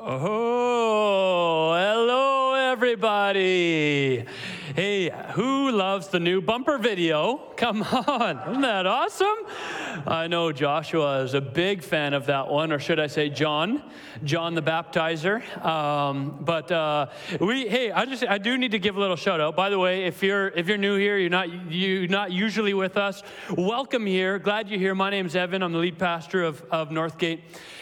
Oh, hello, everybody. Hey, who loves the new bumper video? Come on, isn't that awesome? I know Joshua is a big fan of that one, or should I say John, John the Baptizer. Um, but uh, we, hey, I just I do need to give a little shout out. By the way, if you're if you're new here, you're not you're not usually with us. Welcome here. Glad you're here. My name's Evan. I'm the lead pastor of of Northgate.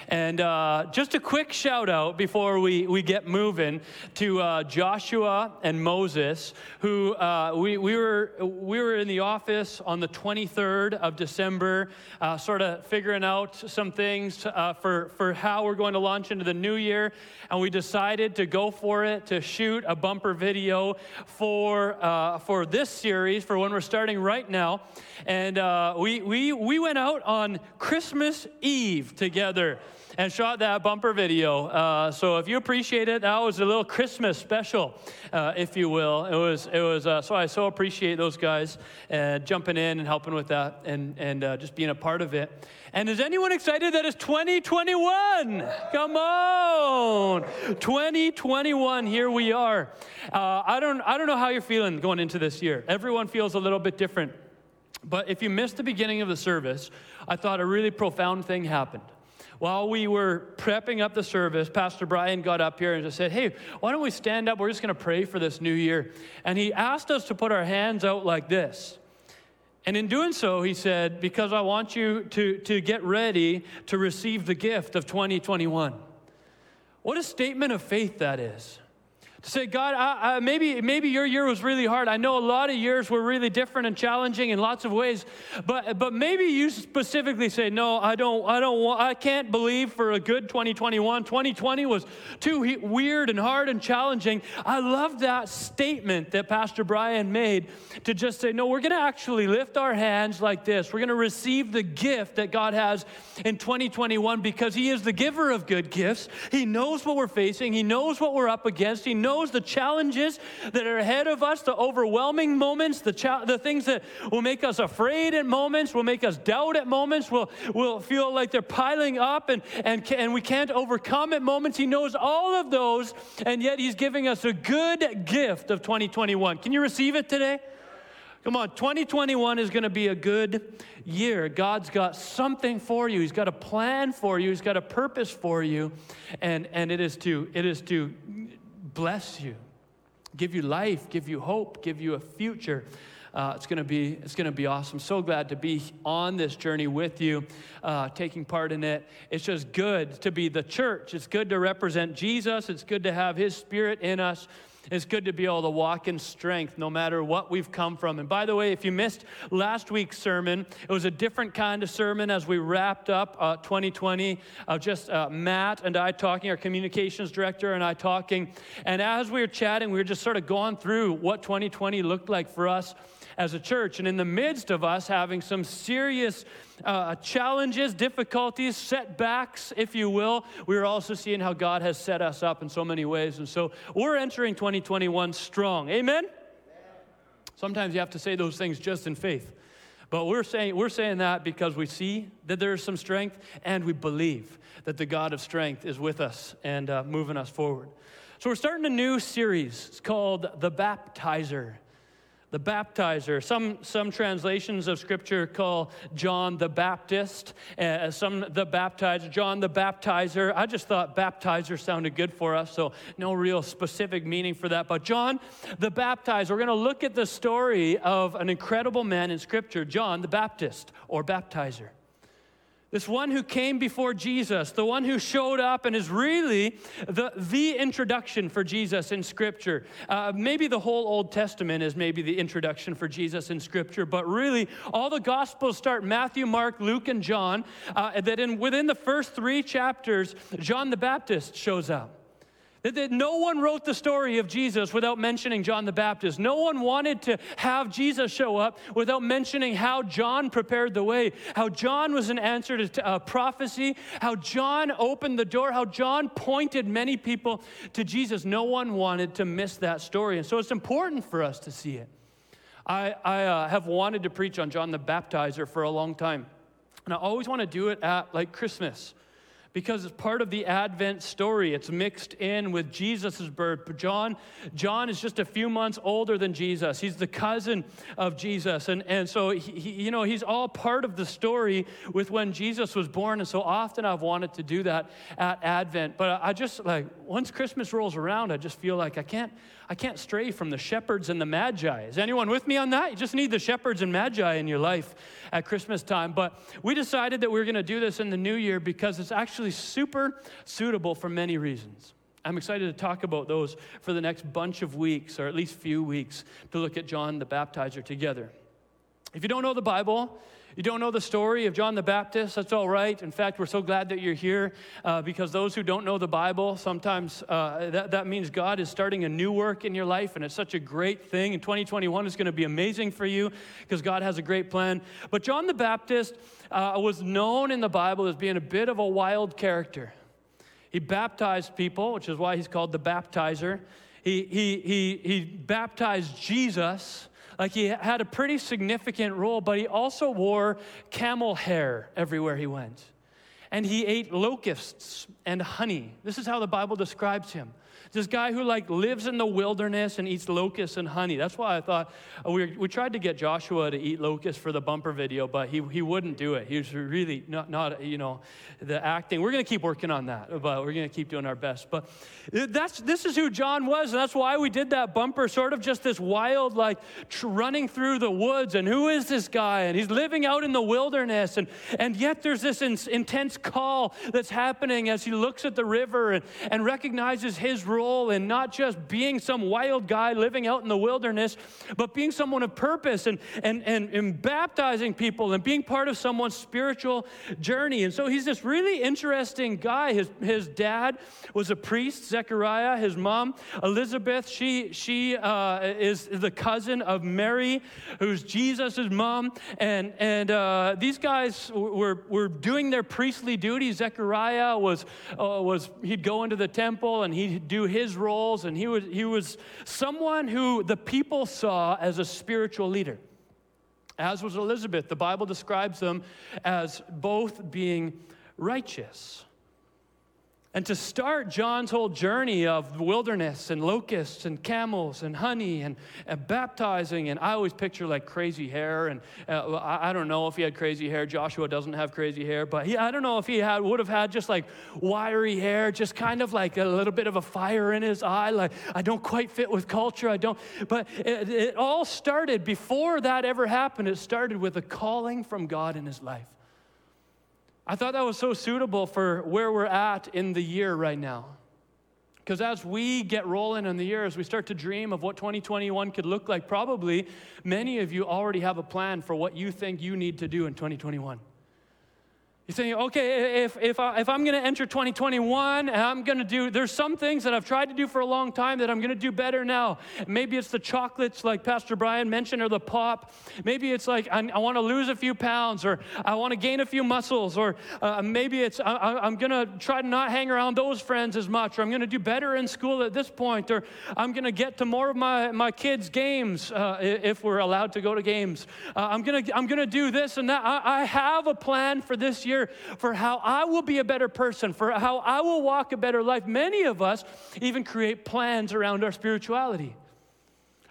And uh, just a quick shout out before we, we get moving to uh, Joshua and Moses, who uh, we, we, were, we were in the office on the 23rd of December, uh, sort of figuring out some things uh, for, for how we're going to launch into the new year. And we decided to go for it to shoot a bumper video for, uh, for this series, for when we're starting right now. And we, we, we went out on Christmas Eve together and shot that bumper video. Uh, so if you appreciate it, that was a little Christmas special, uh, if you will. It was, it was. Uh, so I so appreciate those guys uh, jumping in and helping with that, and and uh, just being a part of it. And is anyone excited that it's 2021? Come on, 2021. Here we are. Uh, I don't I don't know how you're feeling going into this year. Everyone feels a little bit different. But if you missed the beginning of the service, I thought a really profound thing happened. While we were prepping up the service, Pastor Brian got up here and just said, Hey, why don't we stand up? We're just going to pray for this new year. And he asked us to put our hands out like this. And in doing so, he said, Because I want you to, to get ready to receive the gift of 2021. What a statement of faith that is to say, God, I, I, maybe, maybe your year was really hard. I know a lot of years were really different and challenging in lots of ways, but, but maybe you specifically say, no, I don't, I don't want, I can't believe for a good 2021. 2020 was too weird and hard and challenging. I love that statement that Pastor Brian made to just say, no, we're going to actually lift our hands like this. We're going to receive the gift that God has in 2021 because He is the giver of good gifts. He knows what we're facing. He knows what we're up against. He knows knows the challenges that are ahead of us, the overwhelming moments, the, cha- the things that will make us afraid at moments, will make us doubt at moments, will, will feel like they're piling up and, and, and we can't overcome at moments. He knows all of those, and yet He's giving us a good gift of 2021. Can you receive it today? Come on, 2021 is going to be a good year. God's got something for you. He's got a plan for you. He's got a purpose for you. And, and it, is to, it is to bless you, give you life, give you hope, give you a future. Uh, it's going to be it's going to be awesome. So glad to be on this journey with you, uh, taking part in it. It's just good to be the church. It's good to represent Jesus. It's good to have His Spirit in us. It's good to be able to walk in strength no matter what we've come from. And by the way, if you missed last week's sermon, it was a different kind of sermon as we wrapped up uh, 2020 of just uh, Matt and I talking, our communications director and I talking. And as we were chatting, we were just sort of going through what 2020 looked like for us as a church. And in the midst of us having some serious uh, challenges, difficulties, setbacks, if you will, we are also seeing how God has set us up in so many ways. And so we're entering 2021 strong. Amen? Sometimes you have to say those things just in faith. But we're saying, we're saying that because we see that there is some strength and we believe that the God of strength is with us and uh, moving us forward. So we're starting a new series. It's called The Baptizer the baptizer. Some, some translations of scripture call John the Baptist, uh, some the baptizer, John the baptizer. I just thought baptizer sounded good for us, so no real specific meaning for that. But John the baptizer, we're going to look at the story of an incredible man in scripture, John the Baptist or baptizer. This one who came before Jesus, the one who showed up and is really the, the introduction for Jesus in Scripture. Uh, maybe the whole Old Testament is maybe the introduction for Jesus in Scripture, but really all the Gospels start Matthew, Mark, Luke, and John. Uh, that in, within the first three chapters, John the Baptist shows up. That no one wrote the story of Jesus without mentioning John the Baptist. No one wanted to have Jesus show up without mentioning how John prepared the way, how John was an answer to uh, prophecy, how John opened the door, how John pointed many people to Jesus. No one wanted to miss that story. And so it's important for us to see it. I, I uh, have wanted to preach on John the Baptizer for a long time. And I always want to do it at like Christmas because it's part of the Advent story. It's mixed in with Jesus' birth. John, John is just a few months older than Jesus. He's the cousin of Jesus. And, and so, he, he, you know, he's all part of the story with when Jesus was born. And so often I've wanted to do that at Advent. But I just, like, once Christmas rolls around, I just feel like I can't, I can't stray from the shepherds and the magi. Is anyone with me on that? You just need the shepherds and magi in your life at Christmas time. But we decided that we are going to do this in the new year because it's actually super suitable for many reasons. I'm excited to talk about those for the next bunch of weeks, or at least few weeks, to look at John the Baptizer together. If you don't know the Bible, you don't know the story of John the Baptist? That's all right. In fact, we're so glad that you're here uh, because those who don't know the Bible, sometimes uh, that, that means God is starting a new work in your life, and it's such a great thing. And 2021 is going to be amazing for you because God has a great plan. But John the Baptist uh, was known in the Bible as being a bit of a wild character. He baptized people, which is why he's called the baptizer. He, he, he, he baptized Jesus. Like he had a pretty significant role, but he also wore camel hair everywhere he went. And he ate locusts and honey. This is how the Bible describes him. This guy who like lives in the wilderness and eats locusts and honey. That's why I thought uh, we, we tried to get Joshua to eat locusts for the bumper video, but he, he wouldn't do it. He was really not, not you know, the acting. We're going to keep working on that, but we're going to keep doing our best. But that's, this is who John was, and that's why we did that bumper, sort of just this wild, like tr- running through the woods. And who is this guy? And he's living out in the wilderness. And, and yet there's this in, intense call that's happening as he looks at the river and, and recognizes his role in not just being some wild guy living out in the wilderness, but being someone of purpose and, and, and, and baptizing people and being part of someone's spiritual journey. And so he's this really interesting guy. His, his dad was a priest, Zechariah. His mom, Elizabeth, she, she uh, is the cousin of Mary, who's Jesus' mom. And, and uh, these guys were, were doing their priestly duties. Zechariah was, uh, was, he'd go into the temple and he'd do his roles, and he was, he was someone who the people saw as a spiritual leader. As was Elizabeth. The Bible describes them as both being righteous. And to start John's whole journey of wilderness and locusts and camels and honey and, and baptizing, and I always picture like crazy hair. And uh, I, I, don't know if he had crazy hair. Joshua doesn't have crazy hair, but he, I don't know if he had would have had just like wiry hair, just kind of like a little bit of a fire in his eye. Like I don't quite fit with culture. I don't. But it, it all started before that ever happened. It started with a calling from God in his life. I thought that was so suitable for where we're at in the year right now. Because as we get rolling in the year, as we start to dream of what 2021 could look like, probably many of you already have a plan for what you think you need to do in 2021. You're saying, okay, if, if, I, if I'm going to enter 2021 and I'm going to do, there's some things that I've tried to do for a long time that I'm going to do better now. Maybe it's the chocolates, like Pastor Brian mentioned, or the pop. Maybe it's like I, I want to lose a few pounds, or I want to gain a few muscles, or uh, maybe it's I, am going to try to not hang around those friends as much, or I'm going to do better in school at this point, or I'm going to get to more of my, my kids' games uh, if we're allowed to go to games. Uh, I'm going to I'm going to do this and that. I, I have a plan for this year for how I will be a better person, for how I will walk a better life. Many of us even create plans around our spirituality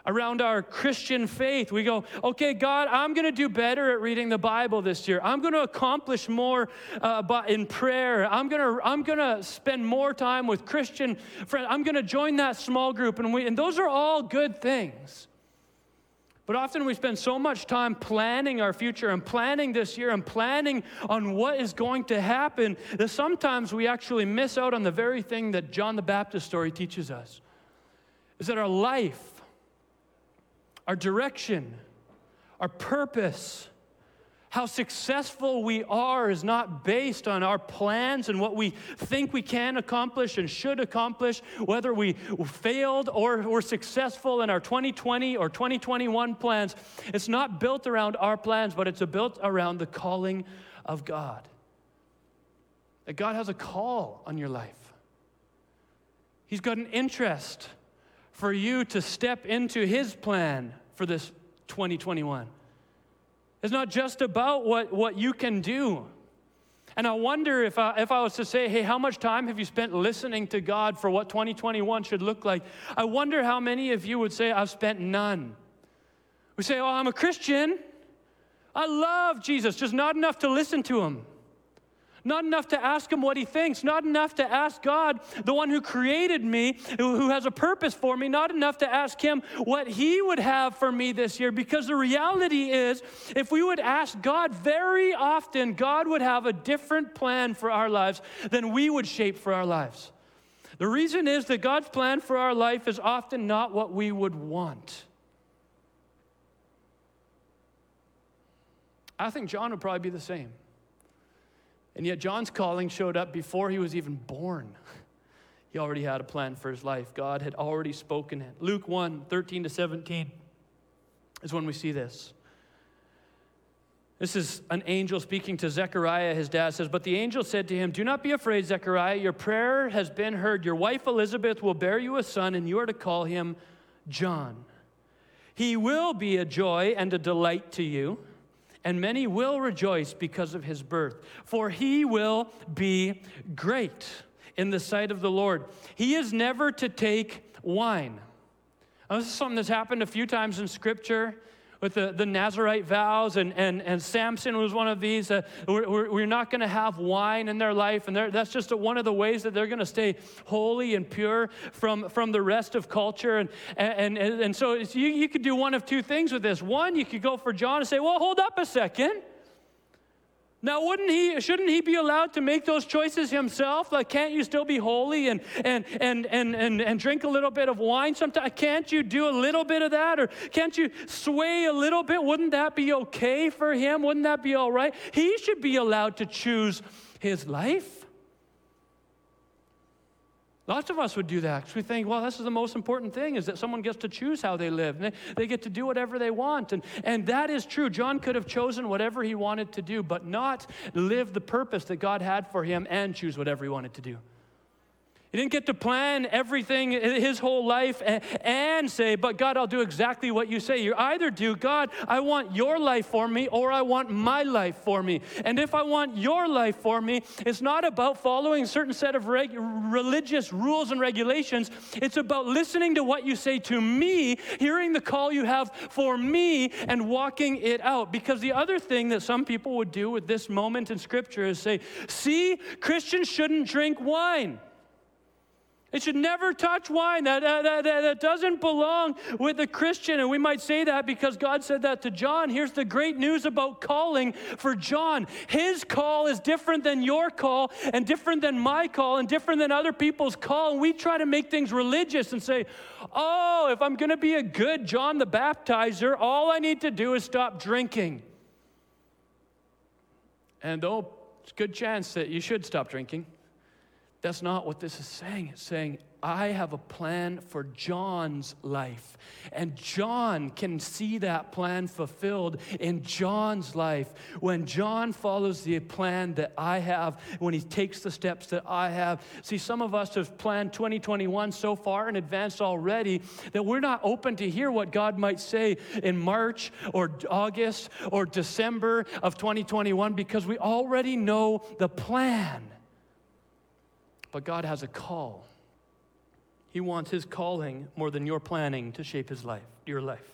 around our Christian faith. We go, okay, God, I'm going to do better at reading the Bible this year. I'm going to accomplish more uh, in prayer. I'm going to I'm going to spend more time with Christian friends. I'm going to join that small group, and we and those are all good things. But often we spend so much time planning our future and planning this year and planning on what is going to happen that sometimes we actually miss out on the very thing that John the Baptist story teaches us. Is that our life, our direction, our purpose, how successful we are is not based on our plans and what we think we can accomplish and should accomplish, whether we failed or were successful in our 2020 or 2021 plans. It's not built around our plans, but it's built around the calling of God. That God has a call on your life, He's got an interest for you to step into His plan for this 2021. It's not just about what, what you can do. And I wonder if I, if I was to say, hey, how much time have you spent listening to God for what 2021 should look like? I wonder how many of you would say, I've spent none. We say, oh, I'm a Christian. I love Jesus, just not enough to listen to him. Not enough to ask him what he thinks. Not enough to ask God, the one who created me, who has a purpose for me. Not enough to ask him what he would have for me this year. Because the reality is, if we would ask God very often, God would have a different plan for our lives than we would shape for our lives. The reason is that God's plan for our life is often not what we would want. I think John would probably be the same. And yet, John's calling showed up before he was even born. He already had a plan for his life. God had already spoken it. Luke 1 13 to 17 is when we see this. This is an angel speaking to Zechariah. His dad says, But the angel said to him, Do not be afraid, Zechariah. Your prayer has been heard. Your wife Elizabeth will bear you a son, and you are to call him John. He will be a joy and a delight to you and many will rejoice because of his birth, for he will be great in the sight of the Lord. He is never to take wine. Now, this is something that's happened a few times in Scripture with the, the Nazarite vows, and, and, and Samson was one of these. Uh, we're, we're not going to have wine in their life, and that's just one of the ways that they're going to stay holy and pure from, from the rest of culture. And, and, and, and so you, you could do one of two things with this. One, you could go for John and say, well, hold up a second. Now, wouldn't he, shouldn't he be allowed to make those choices himself? Like, can't you still be holy and, and, and, and, and, and drink a little bit of wine sometimes? Can't you do a little bit of that? Or can't you sway a little bit? Wouldn't that be okay for him? Wouldn't that be all right? He should be allowed to choose his life. Lots of us would do that because we think, well, this is the most important thing is that someone gets to choose how they live. They, they get to do whatever they want. And, and that is true. John could have chosen whatever he wanted to do, but not live the purpose that God had for him and choose whatever he wanted to do. He didn't get to plan everything his whole life and say, But God, I'll do exactly what you say. You either do, God, I want your life for me, or I want my life for me. And if I want your life for me, it's not about following a certain set of reg- religious rules and regulations. It's about listening to what you say to me, hearing the call you have for me, and walking it out. Because the other thing that some people would do with this moment in Scripture is say, See, Christians shouldn't drink wine. It should never touch wine. That, uh, that, that, that doesn't belong with a Christian. And we might say that because God said that to John. Here's the great news about calling for John his call is different than your call, and different than my call, and different than other people's call. And we try to make things religious and say, oh, if I'm going to be a good John the Baptizer, all I need to do is stop drinking. And oh, it's a good chance that you should stop drinking. That's not what this is saying. It's saying, I have a plan for John's life. And John can see that plan fulfilled in John's life. When John follows the plan that I have, when he takes the steps that I have. See, some of us have planned 2021 so far in advance already that we're not open to hear what God might say in March or August or December of 2021 because we already know the plan. But God has a call. He wants his calling more than your planning to shape his life, your life.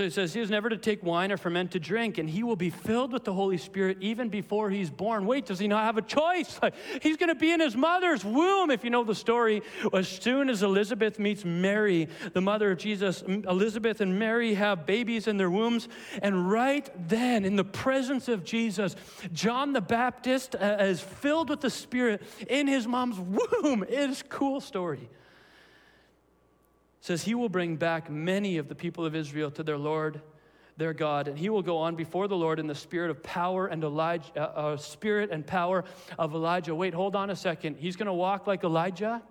So he says he is never to take wine or fermented drink, and he will be filled with the Holy Spirit even before he's born. Wait, does he not have a choice? He's going to be in his mother's womb. If you know the story, as soon as Elizabeth meets Mary, the mother of Jesus, Elizabeth and Mary have babies in their wombs. And right then, in the presence of Jesus, John the Baptist uh, is filled with the Spirit in his mom's womb. It is a cool story says he will bring back many of the people of Israel to their Lord, their God, and he will go on before the Lord in the spirit of power and Elijah, uh, uh, spirit and power of Elijah. Wait, hold on a second. He's going to walk like Elijah.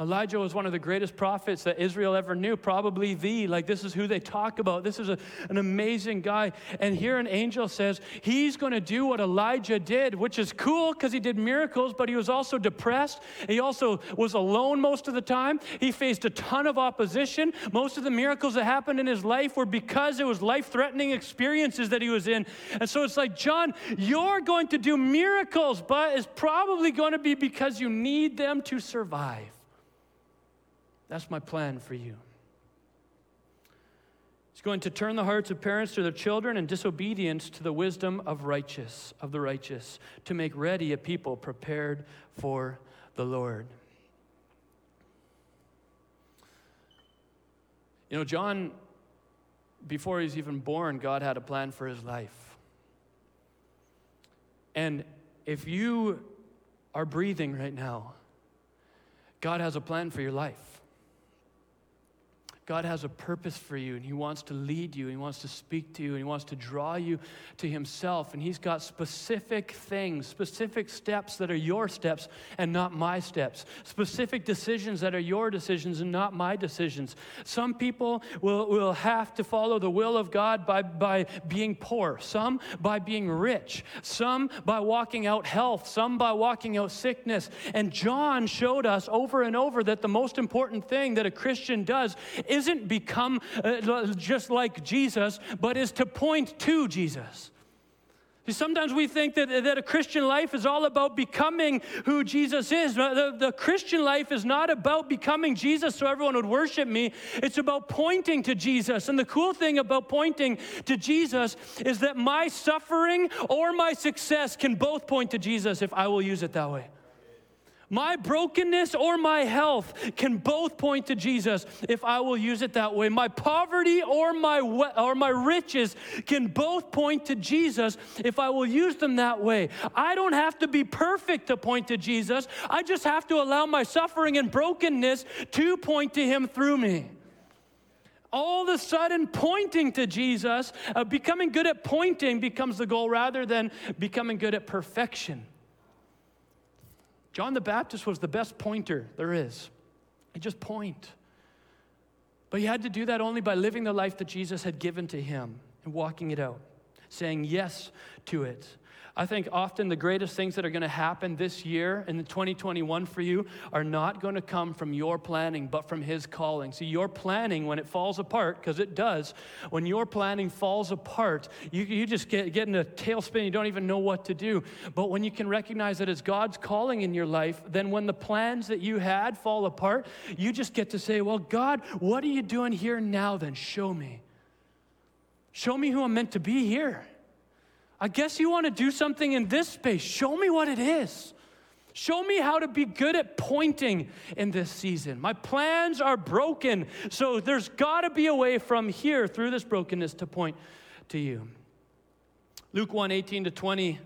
Elijah was one of the greatest prophets that Israel ever knew, probably the. Like, this is who they talk about. This is a, an amazing guy. And here an angel says he's going to do what Elijah did, which is cool because he did miracles, but he was also depressed. He also was alone most of the time. He faced a ton of opposition. Most of the miracles that happened in his life were because it was life threatening experiences that he was in. And so it's like, John, you're going to do miracles, but it's probably going to be because you need them to survive. That's my plan for you. It's going to turn the hearts of parents to their children and disobedience to the wisdom of righteous of the righteous to make ready a people prepared for the Lord. You know, John before he's even born, God had a plan for his life. And if you are breathing right now, God has a plan for your life. God has a purpose for you, and He wants to lead you, and He wants to speak to you, and He wants to draw you to Himself. And He's got specific things, specific steps that are your steps and not my steps, specific decisions that are your decisions and not my decisions. Some people will, will have to follow the will of God by, by being poor, some by being rich, some by walking out health, some by walking out sickness. And John showed us over and over that the most important thing that a Christian does isn't become uh, just like Jesus, but is to point to Jesus. Sometimes we think that, that a Christian life is all about becoming who Jesus is. The, the Christian life is not about becoming Jesus so everyone would worship me. It's about pointing to Jesus. And the cool thing about pointing to Jesus is that my suffering or my success can both point to Jesus if I will use it that way. My brokenness or my health can both point to Jesus if I will use it that way. My poverty or my, or my riches can both point to Jesus if I will use them that way. I don't have to be perfect to point to Jesus. I just have to allow my suffering and brokenness to point to Him through me all of a sudden pointing to Jesus, uh, becoming good at pointing becomes the goal rather than becoming good at perfection. John the Baptist was the best pointer there is. He just point. But he had to do that only by living the life that Jesus had given to him and walking it out, saying yes to it. I think often the greatest things that are going to happen this year in 2021 for you are not going to come from your planning, but from His calling. See, your planning, when it falls apart, because it does, when your planning falls apart, you, you just get, get in a tailspin. You don't even know what to do. But when you can recognize that it's God's calling in your life, then when the plans that you had fall apart, you just get to say, Well, God, what are you doing here now then? Show me. Show me who I'm meant to be here. I guess you want to do something in this space. Show me what it is. Show me how to be good at pointing in this season. My plans are broken, so there's got to be a way from here through this brokenness to point to you. Luke 1 18 to 20.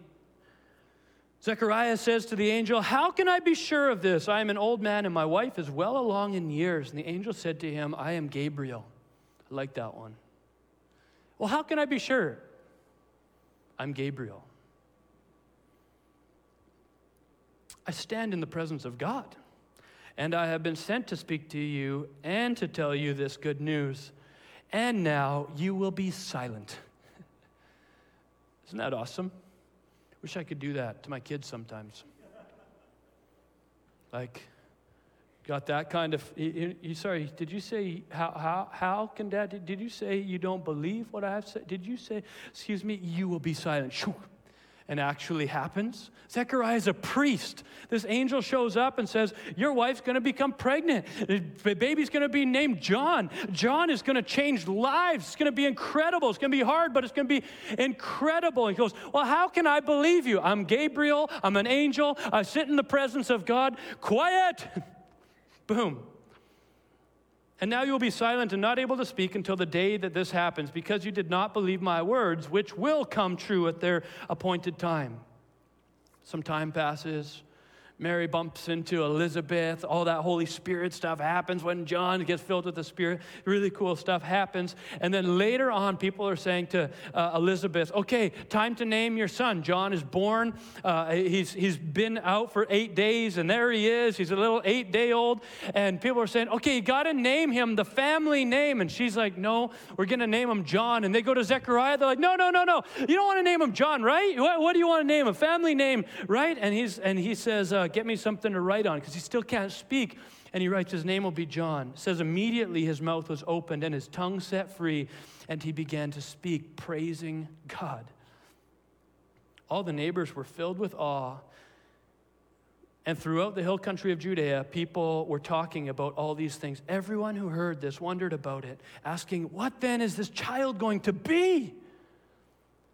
Zechariah says to the angel, How can I be sure of this? I am an old man and my wife is well along in years. And the angel said to him, I am Gabriel. I like that one. Well, how can I be sure? I'm Gabriel. I stand in the presence of God, and I have been sent to speak to you and to tell you this good news. And now you will be silent. Isn't that awesome? Wish I could do that to my kids sometimes. Like, got that kind of you, sorry did you say how, how, how can dad did, you say you don't believe what i have said? Did you say excuse me you will be silent and actually happens? Zechariah is a priest. This angel shows up and says your wife's going to become pregnant. The baby's going to be named john. John is going to change lives. It's going to be incredible. It's going to be hard but it's going to be incredible. He goes well how can i believe you? I'm gabriel. I'm an angel. I sit in the presence of god. Quiet Boom. And now you will be silent and not able to speak until the day that this happens, because you did not believe my words, which will come true at their appointed time. Some time passes. Mary bumps into Elizabeth. All that Holy Spirit stuff happens when John gets filled with the Spirit. Really cool stuff happens. And then later on, people are saying to uh, Elizabeth, okay, time to name your son. John is born. Uh, he's, he's been out for eight days, and there he is. He's a little eight day old. And people are saying, okay, you got to name him the family name. And she's like, no, we're going to name him John. And they go to Zechariah. They're like, no, no, no, no. You don't want to name him John, right? What, what do you want to name him? Family name, right? And, he's, and he says, uh, get me something to write on because he still can't speak. And he writes, His name will be John. It says, immediately his mouth was opened and his tongue set free, and he began to speak, praising God. All the neighbors were filled with awe. And throughout the hill country of Judea, people were talking about all these things. Everyone who heard this wondered about it, asking, What then is this child going to be?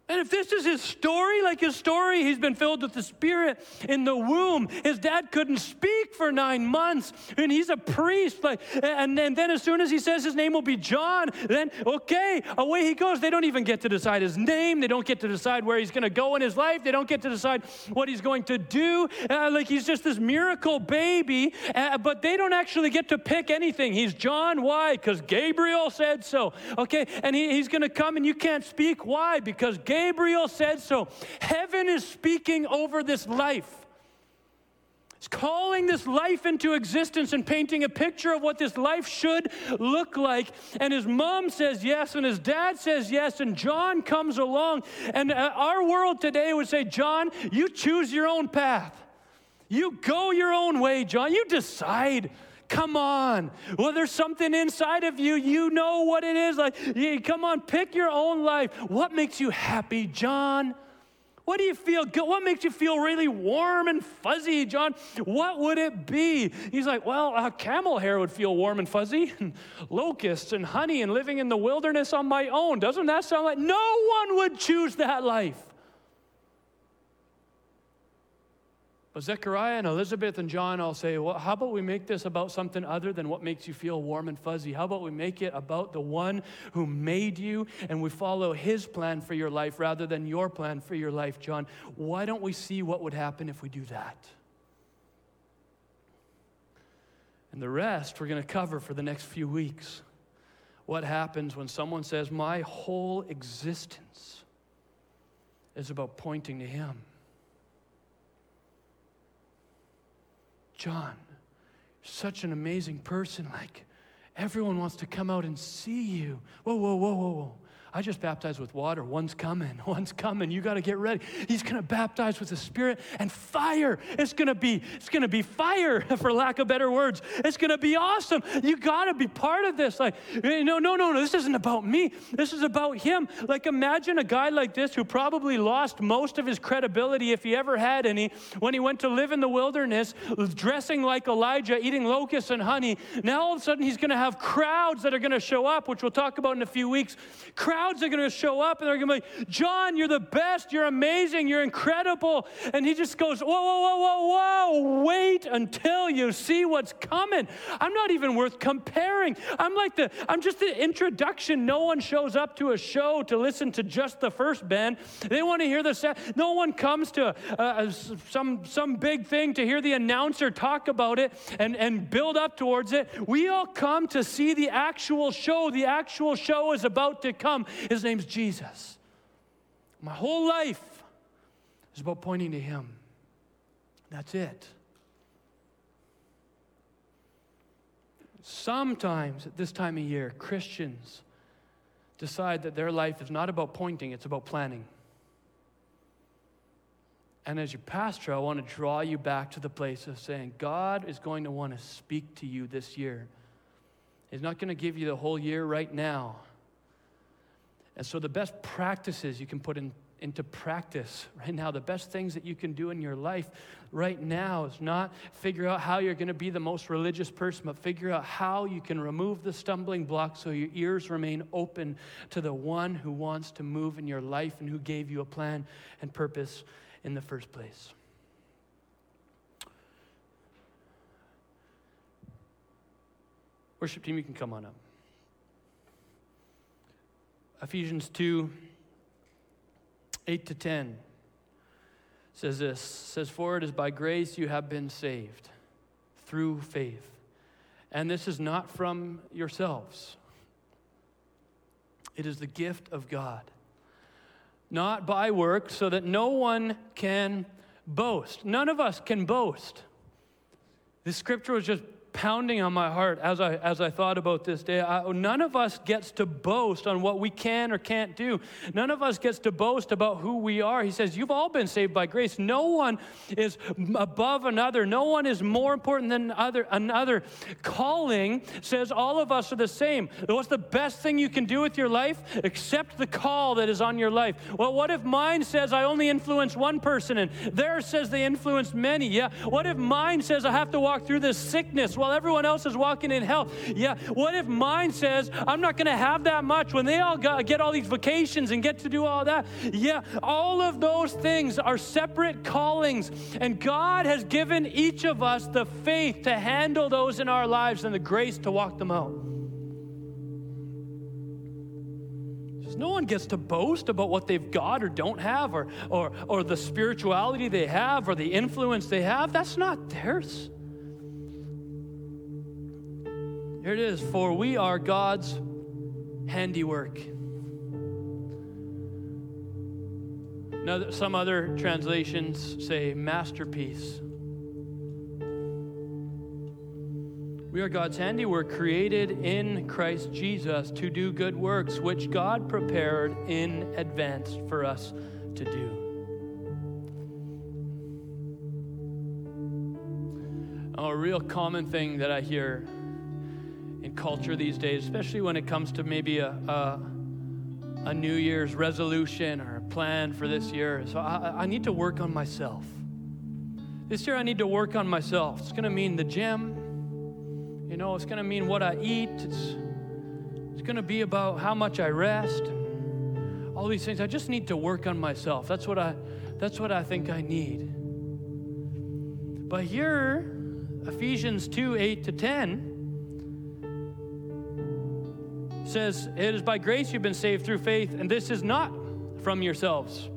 And if this is his story, like his story, he's been filled with the Spirit in the womb. His dad couldn't speak for nine months, and he's a priest. Like, and, and then as soon as he says his name will be John, then okay, away he goes. They don't even get to decide his name. They don't get to decide where he's going to go in his life. They don't get to decide what he's going to do. Uh, like he's just this miracle baby, uh, but they don't actually get to pick anything. He's John. Why? Because Gabriel said so. Okay, and he, he's going to come, and you can't speak. Why? Because Gabriel Gabriel said so. Heaven is speaking over this life. It's calling this life into existence and painting a picture of what this life should look like. And his mom says yes, and his dad says yes, and John comes along. And uh, our world today would say, John, you choose your own path. You go your own way, John. You decide. Come on. Well, there's something inside of you. You know what it is. Like, come on, pick your own life. What makes you happy, John? What do you feel good? What makes you feel really warm and fuzzy, John? What would it be? He's like, Well, uh, camel hair would feel warm and fuzzy, and locusts and honey and living in the wilderness on my own. Doesn't that sound like no one would choose that life? But Zechariah and Elizabeth and John all say, well, how about we make this about something other than what makes you feel warm and fuzzy? How about we make it about the one who made you and we follow his plan for your life rather than your plan for your life, John? Why don't we see what would happen if we do that? And the rest we're going to cover for the next few weeks. What happens when someone says, My whole existence is about pointing to him? John, such an amazing person. Like, everyone wants to come out and see you. Whoa, whoa, whoa, whoa, whoa. I just baptized with water. One's coming. One's coming. You got to get ready. He's going to baptize with the Spirit and fire. It's going to be it's going to be fire for lack of better words. It's going to be awesome. You got to be part of this. Like eh, no no no no. This isn't about me. This is about him. Like imagine a guy like this who probably lost most of his credibility if he ever had any when he went to live in the wilderness dressing like Elijah, eating locusts and honey. Now all of a sudden he's going to have crowds that are going to show up, which we'll talk about in a few weeks. Crowds crowds are going to show up and they're going to be like, John, you're the best, you're amazing, you're incredible. And he just goes, Whoa, whoa, whoa, whoa, whoa, wait until you see what's coming. I'm not even worth comparing. I'm like the, I'm just the introduction. No one shows up to a show to listen to just the first band. They want to hear the set. No one comes to uh, some, some big thing to hear the announcer talk about it and, and build up towards it. We all come to see the actual show. The actual show is about to come. His name's Jesus. My whole life is about pointing to Him. That's it. Sometimes at this time of year, Christians decide that their life is not about pointing, it's about planning. And as your pastor, I want to draw you back to the place of saying, God is going to want to speak to you this year. He's not going to give you the whole year right now. And so, the best practices you can put in, into practice right now, the best things that you can do in your life right now is not figure out how you're going to be the most religious person, but figure out how you can remove the stumbling block so your ears remain open to the one who wants to move in your life and who gave you a plan and purpose in the first place. Worship team, you can come on up. Ephesians 2 8 to 10 says this says for it is by grace you have been saved through faith. And this is not from yourselves. It is the gift of god. Not by work so that no one can boast. None of us can boast. This scripture was just pounding on my heart as I, as I thought about this day. I, none of us gets to boast on what we can or can't do. None of us gets to boast about who we are. He says, You've all been saved by grace. No one is above another, no one is more important than other, another. Calling says all of us are the same. What's the best thing you can do with your life? Accept the call that is on your life. Well, what if mine says I only influence one person and theirs says they influence many? Yeah. What if mine says I have to walk through this sickness? Well, while everyone else is walking in health. Yeah, what if mine says, I'm not going to have that much when they all get all these vacations and get to do all that? Yeah, all of those things are separate callings, and God has given each of us the faith to handle those in our lives and the grace to walk them out. No one gets to boast about what they've got or don't have, or, or, or the spirituality they have, or the influence they have. That's not theirs. Here it is For we are God's handiwork. Now, some other translations say masterpiece. We are God's handiwork, created in Christ Jesus to do good works, which God prepared in advance for us to do. A real common thing that I hear in culture these days, especially when it comes to maybe a, a, a New Year's resolution or a plan for this year. So I, I need to work on myself. This year, I need to work on myself. It's going to mean the gym. You know, it's going to mean what I eat. It's, it's going to be about how much I rest. All these things. I just need to work on myself. That's what I, that's what I think I need. But here, Ephesians 2 8 to 10 says, It is by grace you've been saved through faith, and this is not from yourselves.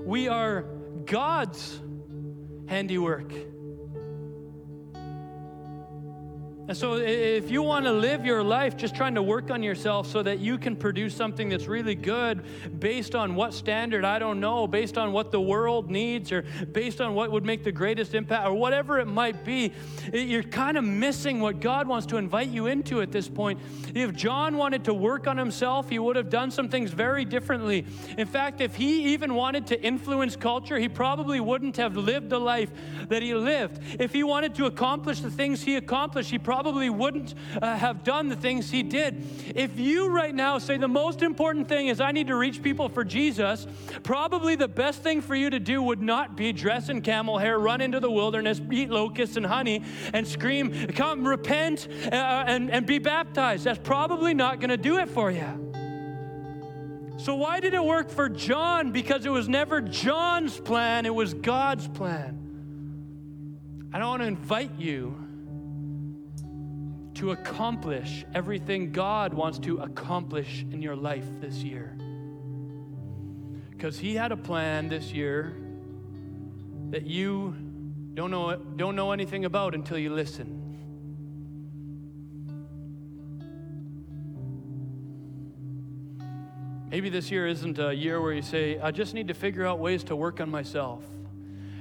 We are God's handiwork. And so, if you want to live your life just trying to work on yourself so that you can produce something that's really good based on what standard, I don't know, based on what the world needs, or based on what would make the greatest impact, or whatever it might be, you're kind of missing what God wants to invite you into at this point. If John wanted to work on himself, he would have done some things very differently. In fact, if he even wanted to influence culture, he probably wouldn't have lived the life that he lived. If he wanted to accomplish the things he accomplished, he probably probably wouldn't uh, have done the things he did. If you right now say the most important thing is I need to reach people for Jesus, probably the best thing for you to do would not be dress in camel hair, run into the wilderness, eat locusts and honey, and scream, Come, repent, uh, and, and be baptized. That's probably not going to do it for you. So, why did it work for John? Because it was never John's plan, it was God's plan. I don't want to invite you to accomplish everything God wants to accomplish in your life this year. Because He had a plan this year that you don't know, don't know anything about until you listen. Maybe this year isn't a year where you say, I just need to figure out ways to work on myself.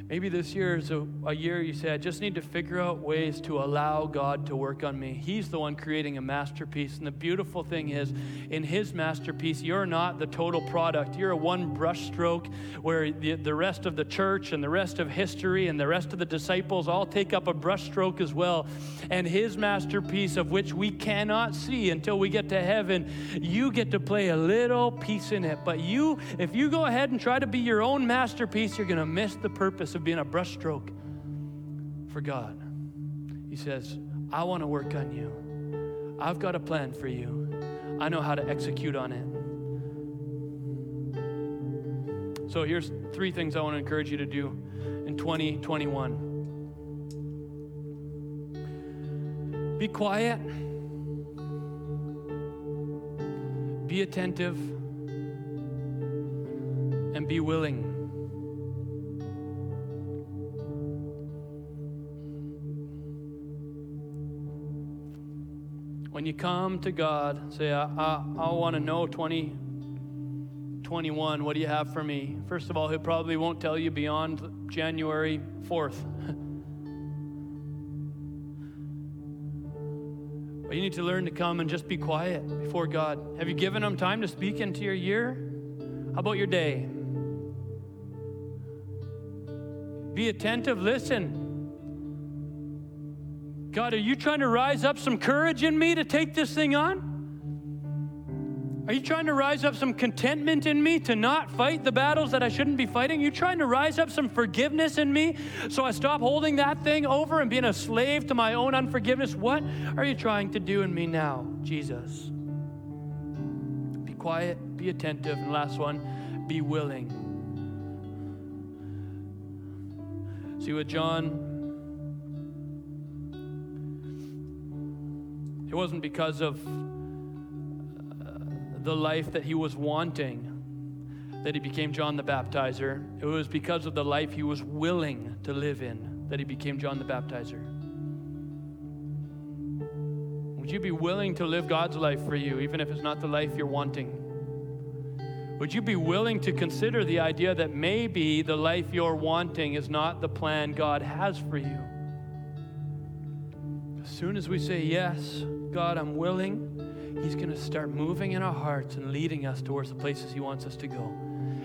Maybe this year is a, a, year you say, I just need to figure out ways to allow God to work on me. He's the one creating a masterpiece. And the beautiful thing is, in His masterpiece, you're not the total product. You're a one brushstroke where the, the rest of the church and the rest of history and the rest of the disciples all take up a brushstroke as well. And His masterpiece, of which we cannot see until we get to heaven, you get to play a little piece in it. But you, if you go ahead and try to be your own masterpiece, you're going to miss the purpose of being a brushstroke for God. He says, I want to work on you. I've got a plan for you. I know how to execute on it. So here's three things I want to encourage you to do in 2021. Be quiet. Be attentive. And be willing. When you come to God, say, I, I, I want to know 20, 21, what do you have for me? First of all, He probably won't tell you beyond January 4th. but you need to learn to come and just be quiet before God. Have you given Him time to speak into your year? How about your day? Be attentive, listen. God, are you trying to rise up some courage in me to take this thing on? Are you trying to rise up some contentment in me to not fight the battles that I shouldn't be fighting? Are you trying to rise up some forgiveness in me so I stop holding that thing over and being a slave to my own unforgiveness? What are you trying to do in me now, Jesus? Be quiet, be attentive, and last one, be willing. See what John It wasn't because of uh, the life that he was wanting that he became John the Baptizer. It was because of the life he was willing to live in that he became John the Baptizer. Would you be willing to live God's life for you, even if it's not the life you're wanting? Would you be willing to consider the idea that maybe the life you're wanting is not the plan God has for you? As soon as we say yes, God, I'm willing, He's going to start moving in our hearts and leading us towards the places He wants us to go.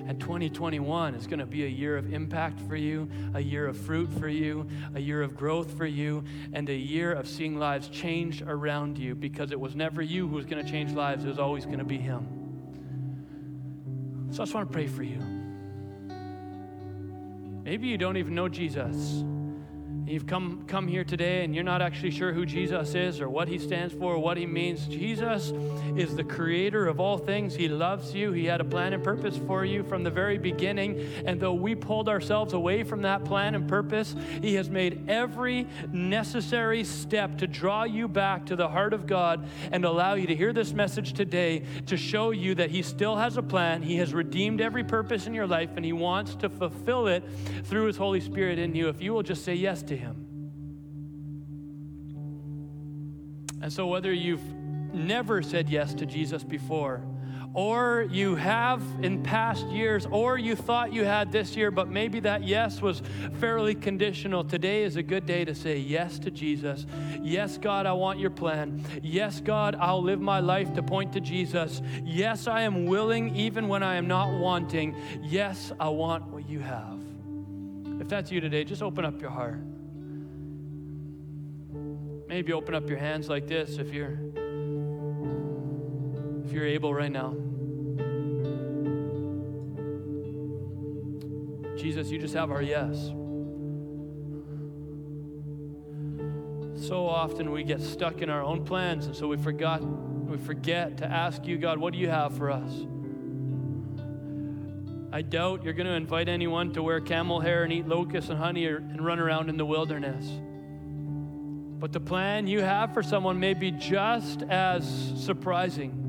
And 2021 is going to be a year of impact for you, a year of fruit for you, a year of growth for you, and a year of seeing lives changed around you because it was never you who was going to change lives, it was always going to be Him. So I just want to pray for you. Maybe you don't even know Jesus. You've come, come here today and you're not actually sure who Jesus is or what he stands for or what he means. Jesus is the creator of all things. He loves you. He had a plan and purpose for you from the very beginning. And though we pulled ourselves away from that plan and purpose, he has made every necessary step to draw you back to the heart of God and allow you to hear this message today to show you that he still has a plan. He has redeemed every purpose in your life and he wants to fulfill it through his Holy Spirit in you if you will just say yes to him. And so, whether you've never said yes to Jesus before, or you have in past years, or you thought you had this year, but maybe that yes was fairly conditional. Today is a good day to say yes to Jesus. Yes, God, I want your plan. Yes, God, I'll live my life to point to Jesus. Yes, I am willing even when I am not wanting. Yes, I want what you have. If that's you today, just open up your heart. Maybe open up your hands like this if you're if you're able right now. Jesus, you just have our yes. So often we get stuck in our own plans, and so we forgot, we forget to ask you, God, what do you have for us? I doubt you're going to invite anyone to wear camel hair and eat locusts and honey or, and run around in the wilderness. But the plan you have for someone may be just as surprising.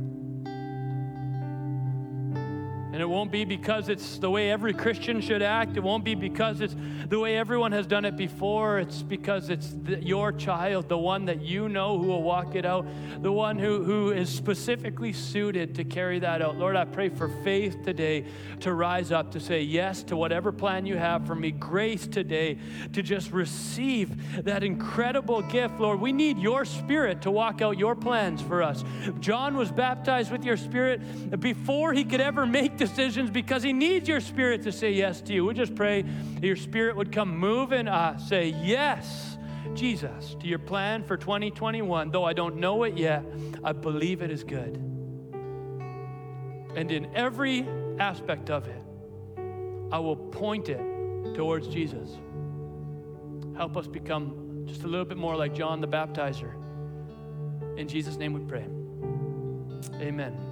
And it won't be because it's the way every Christian should act. It won't be because it's the way everyone has done it before. It's because it's the, your child, the one that you know who will walk it out, the one who, who is specifically suited to carry that out. Lord, I pray for faith today to rise up, to say yes to whatever plan you have for me. Grace today to just receive that incredible gift, Lord. We need your spirit to walk out your plans for us. John was baptized with your spirit before he could ever make decisions because He needs your spirit to say yes to you. We just pray your spirit would come move in us. Uh, say yes, Jesus, to your plan for 2021. Though I don't know it yet, I believe it is good. And in every aspect of it, I will point it towards Jesus. Help us become just a little bit more like John the Baptizer. In Jesus' name we pray. Amen.